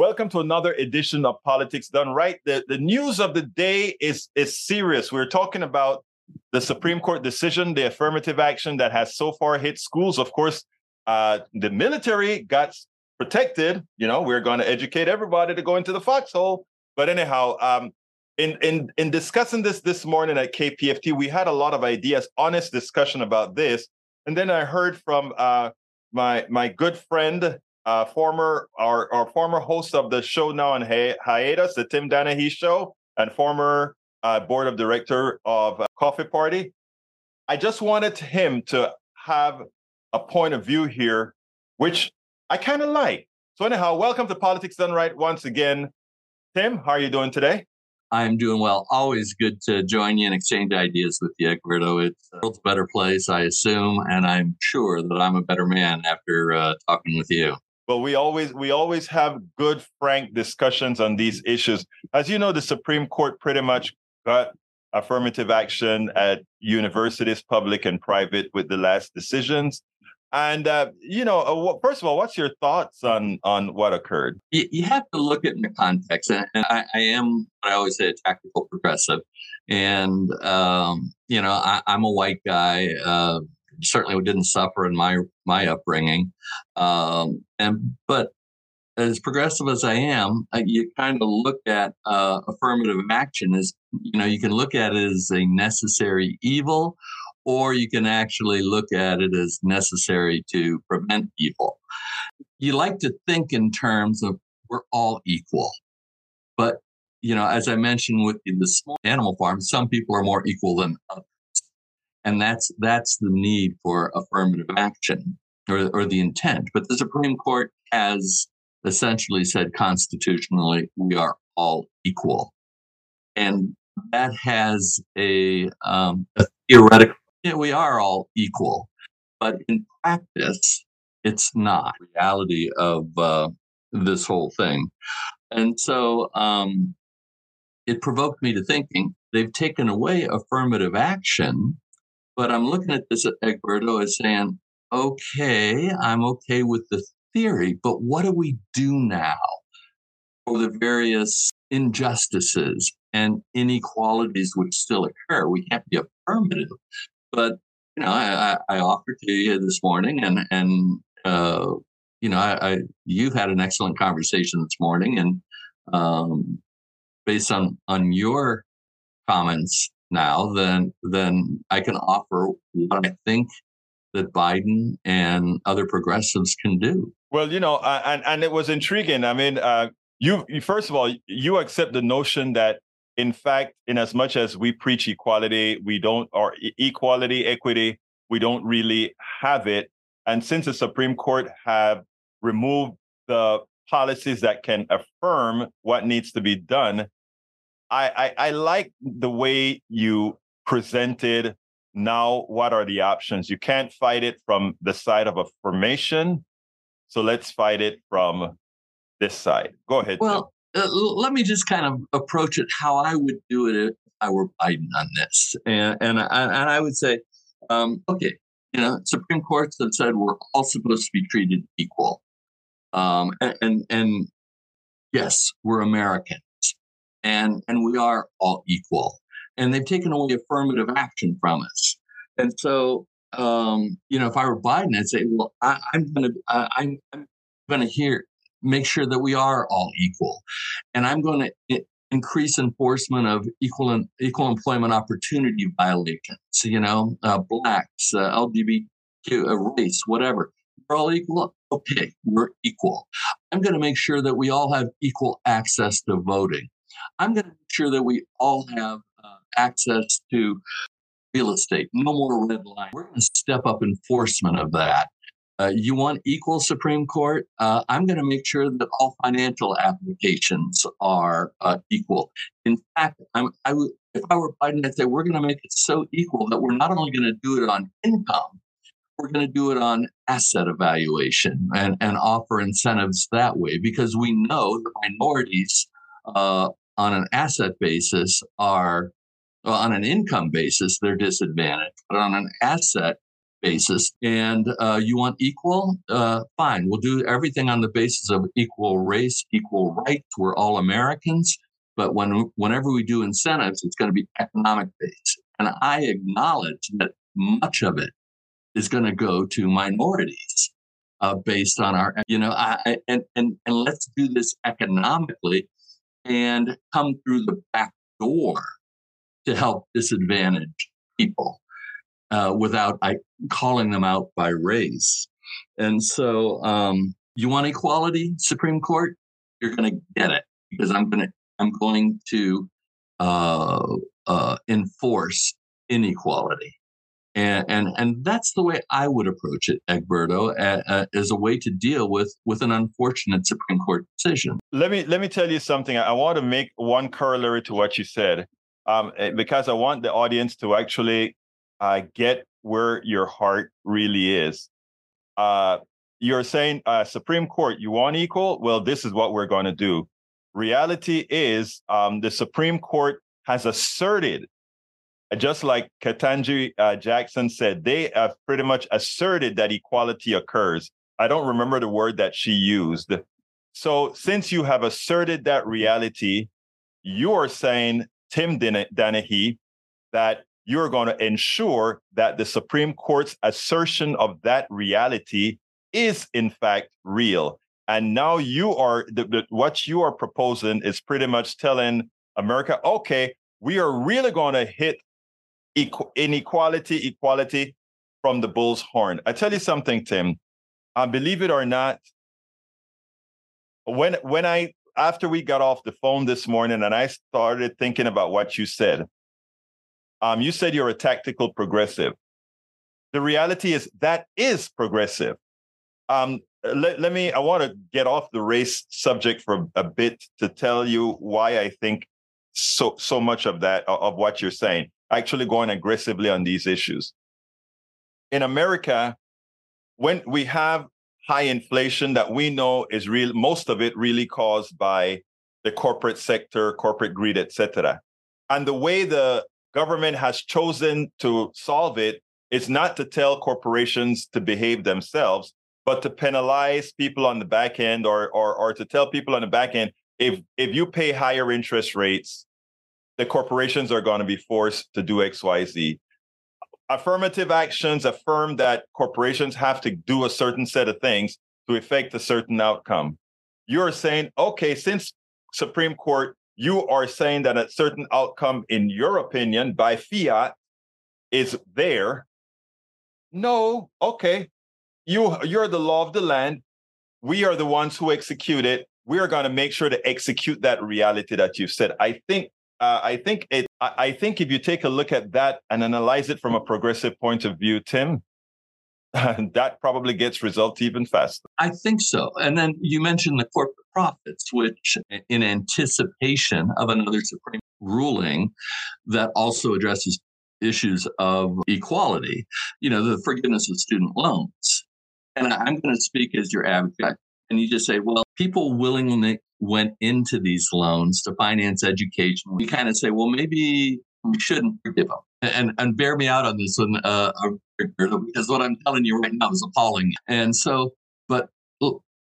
Welcome to another edition of Politics Done Right. The, the news of the day is, is serious. We're talking about the Supreme Court decision, the affirmative action that has so far hit schools. Of course, uh, the military got protected. You know, we're going to educate everybody to go into the foxhole. But anyhow, um, in, in, in discussing this this morning at KPFT, we had a lot of ideas, honest discussion about this. And then I heard from uh, my my good friend uh, former our, our former host of the show now on hi- hiatus, the Tim Danahey Show, and former uh, board of director of uh, Coffee Party. I just wanted him to have a point of view here, which I kind of like. So anyhow, welcome to Politics Done Right once again. Tim, how are you doing today? I'm doing well. Always good to join you and exchange ideas with you, Egberto. It's a world's better place, I assume, and I'm sure that I'm a better man after uh, talking with you but we always we always have good frank discussions on these issues. As you know the supreme court pretty much got affirmative action at universities public and private with the last decisions. And uh, you know uh, first of all what's your thoughts on on what occurred? You, you have to look at it in the context and, I, I, am i always say a tactical progressive. And um, you know I, am a white guy uh, certainly didn't suffer in my my upbringing. Um, and but as progressive as I am, you kind of look at uh, affirmative action as you know you can look at it as a necessary evil, or you can actually look at it as necessary to prevent evil. You like to think in terms of we're all equal, but you know, as I mentioned with the small animal farm, some people are more equal than others and that's that's the need for affirmative action or, or the intent. But the supreme court has essentially said constitutionally we are all equal. And that has a, um, a theoretical yeah, we are all equal. But in practice it's not reality of uh, this whole thing. And so um, it provoked me to thinking they've taken away affirmative action but I'm looking at this Egberto as saying, okay, I'm okay with the theory, but what do we do now for the various injustices and inequalities which still occur? We can't be affirmative, but you know, I, I offered to you this morning, and and uh, you know, I, I you've had an excellent conversation this morning, and um, based on on your comments now, then then I can offer what I think that Biden and other progressives can do. Well, you know, uh, and and it was intriguing. I mean, uh, you, you first of all, you accept the notion that, in fact, in as much as we preach equality, we don't, or equality, equity, we don't really have it. And since the Supreme Court have removed the policies that can affirm what needs to be done, I, I, I like the way you presented now what are the options. You can't fight it from the side of affirmation so let's fight it from this side. Go ahead well uh, let me just kind of approach it how i would do it if i were biden on this. And and, I, and I would say um, okay you know supreme courts have said we're all supposed to be treated equal. Um, and, and and yes we're american and and we are all equal. And they've taken away affirmative action from us. And so, um, you know, if I were Biden, I'd say, well, I, am going to I'm, I'm going to hear make sure that we are all equal, and I'm going to increase enforcement of equal equal employment opportunity violations. You know, uh, blacks, uh, LGBTQ, uh, race, whatever. We're all equal. Okay, we're equal. I'm going to make sure that we all have equal access to voting. I'm going to make sure that we all have uh, access to real estate. No more red line. We're going to step up enforcement of that. Uh, you want equal Supreme Court? Uh, I'm going to make sure that all financial applications are uh, equal. In fact, I'm, I would, if I were Biden, I'd say we're going to make it so equal that we're not only going to do it on income, we're going to do it on asset evaluation and, and offer incentives that way because we know the minorities uh, on an asset basis are well, on an income basis they're disadvantaged but on an asset basis. And uh, you want equal? Uh, fine, we'll do everything on the basis of equal race, equal rights. We're all Americans. But when whenever we do incentives, it's going to be economic based. And I acknowledge that much of it is going to go to minorities uh, based on our, you know, I, and, and, and let's do this economically and come through the back door to help disadvantaged people uh, without I, calling them out by race. And so, um, you want equality, Supreme Court? You're going to get it because I'm going to I'm going to uh, uh, enforce inequality. And, and and that's the way I would approach it, Egberto, uh, uh, as a way to deal with with an unfortunate Supreme Court decision. Let me let me tell you something. I want to make one corollary to what you said, um, eh, because I want the audience to actually uh, get where your heart really is. Uh, you're saying uh, Supreme Court, you want equal? Well, this is what we're going to do. Reality is, um, the Supreme Court has asserted just like Ketanji uh, Jackson said, they have pretty much asserted that equality occurs. I don't remember the word that she used. So, since you have asserted that reality, you are saying, Tim Danahey, that you're going to ensure that the Supreme Court's assertion of that reality is, in fact, real. And now you are, the, the, what you are proposing is pretty much telling America, okay, we are really going to hit inequality, equality from the bull's horn. I tell you something, Tim. Uh, believe it or not, when when I after we got off the phone this morning and I started thinking about what you said, um, you said you're a tactical progressive. The reality is that is progressive. Um, let, let me, I want to get off the race subject for a bit to tell you why I think so so much of that of what you're saying actually going aggressively on these issues. In America, when we have high inflation that we know is real, most of it really caused by the corporate sector, corporate greed, etc. And the way the government has chosen to solve it is not to tell corporations to behave themselves, but to penalize people on the back end or, or, or to tell people on the back end, if, if you pay higher interest rates, the corporations are going to be forced to do XYZ. Affirmative actions affirm that corporations have to do a certain set of things to effect a certain outcome. You're saying, okay, since Supreme Court, you are saying that a certain outcome, in your opinion, by fiat is there. No, okay. You you're the law of the land. We are the ones who execute it. We are going to make sure to execute that reality that you've said. I think uh, I think it. I think if you take a look at that and analyze it from a progressive point of view, Tim, that probably gets results even faster. I think so. And then you mentioned the corporate profits, which, in anticipation of another Supreme ruling that also addresses issues of equality, you know, the forgiveness of student loans. And I'm going to speak as your advocate. And you just say, well, people willingly went into these loans to finance education, we kind of say, well, maybe we shouldn't forgive them. And, and bear me out on this one, uh, uh because what I'm telling you right now is appalling. And so, but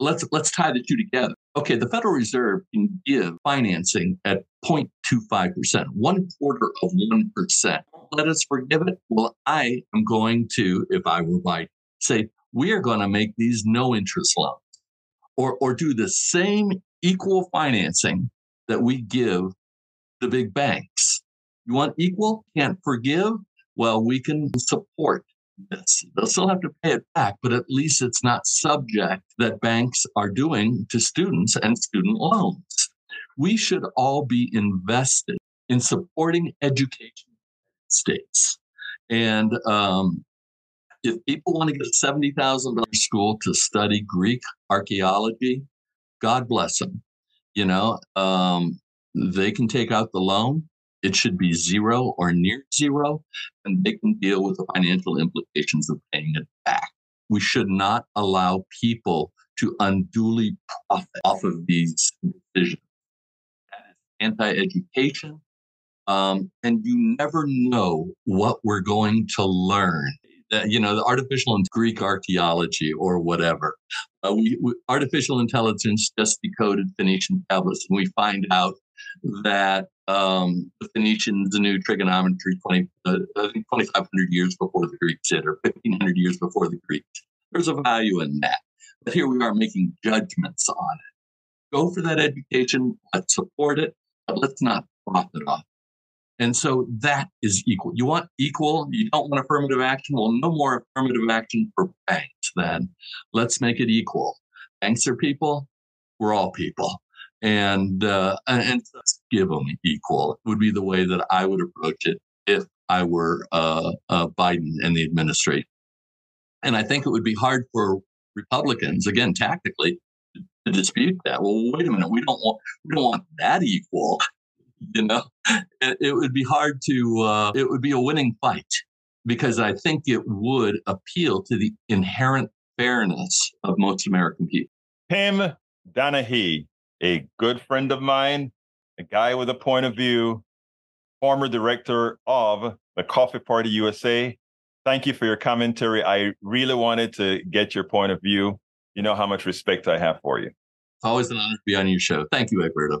let's let's tie the two together. Okay, the Federal Reserve can give financing at 0.25 percent, one quarter of one percent. Let us forgive it. Well, I am going to, if I were like, say we are going to make these no interest loans, or or do the same equal financing that we give the big banks. You want equal? Can't forgive? Well, we can support this. They'll still have to pay it back, but at least it's not subject that banks are doing to students and student loans. We should all be invested in supporting education states. And um, if people want to get a $70,000 school to study Greek archaeology, God bless them. You know, um, they can take out the loan. It should be zero or near zero, and they can deal with the financial implications of paying it back. We should not allow people to unduly profit off of these decisions. Anti education. Um, and you never know what we're going to learn. Uh, you know, the artificial and Greek archaeology or whatever. Uh, we, we, artificial intelligence just decoded Phoenician tablets, and we find out that um, the Phoenicians knew trigonometry 20, uh, 2,500 years before the Greeks did, or 1,500 years before the Greeks. There's a value in that. But here we are making judgments on it. Go for that education, let's support it, but let's not profit off and so that is equal. You want equal, you don't want affirmative action. Well, no more affirmative action for banks then. Let's make it equal. Banks are people, we're all people. And uh, and let's give them equal it would be the way that I would approach it if I were uh, uh, Biden and the administration. And I think it would be hard for Republicans, again, tactically, to dispute that. Well, wait a minute, we don't want we don't want that equal. You know, it, would be hard to, uh, it would be a winning fight because I think it would appeal to the inherent fairness of most American people. Tim Danahey, a good friend of mine, a guy with a point of view, former director of the Coffee Party USA. Thank you for your commentary. I really wanted to get your point of view. You know how much respect I have for you. Always an honor to be on your show. Thank you, Egberto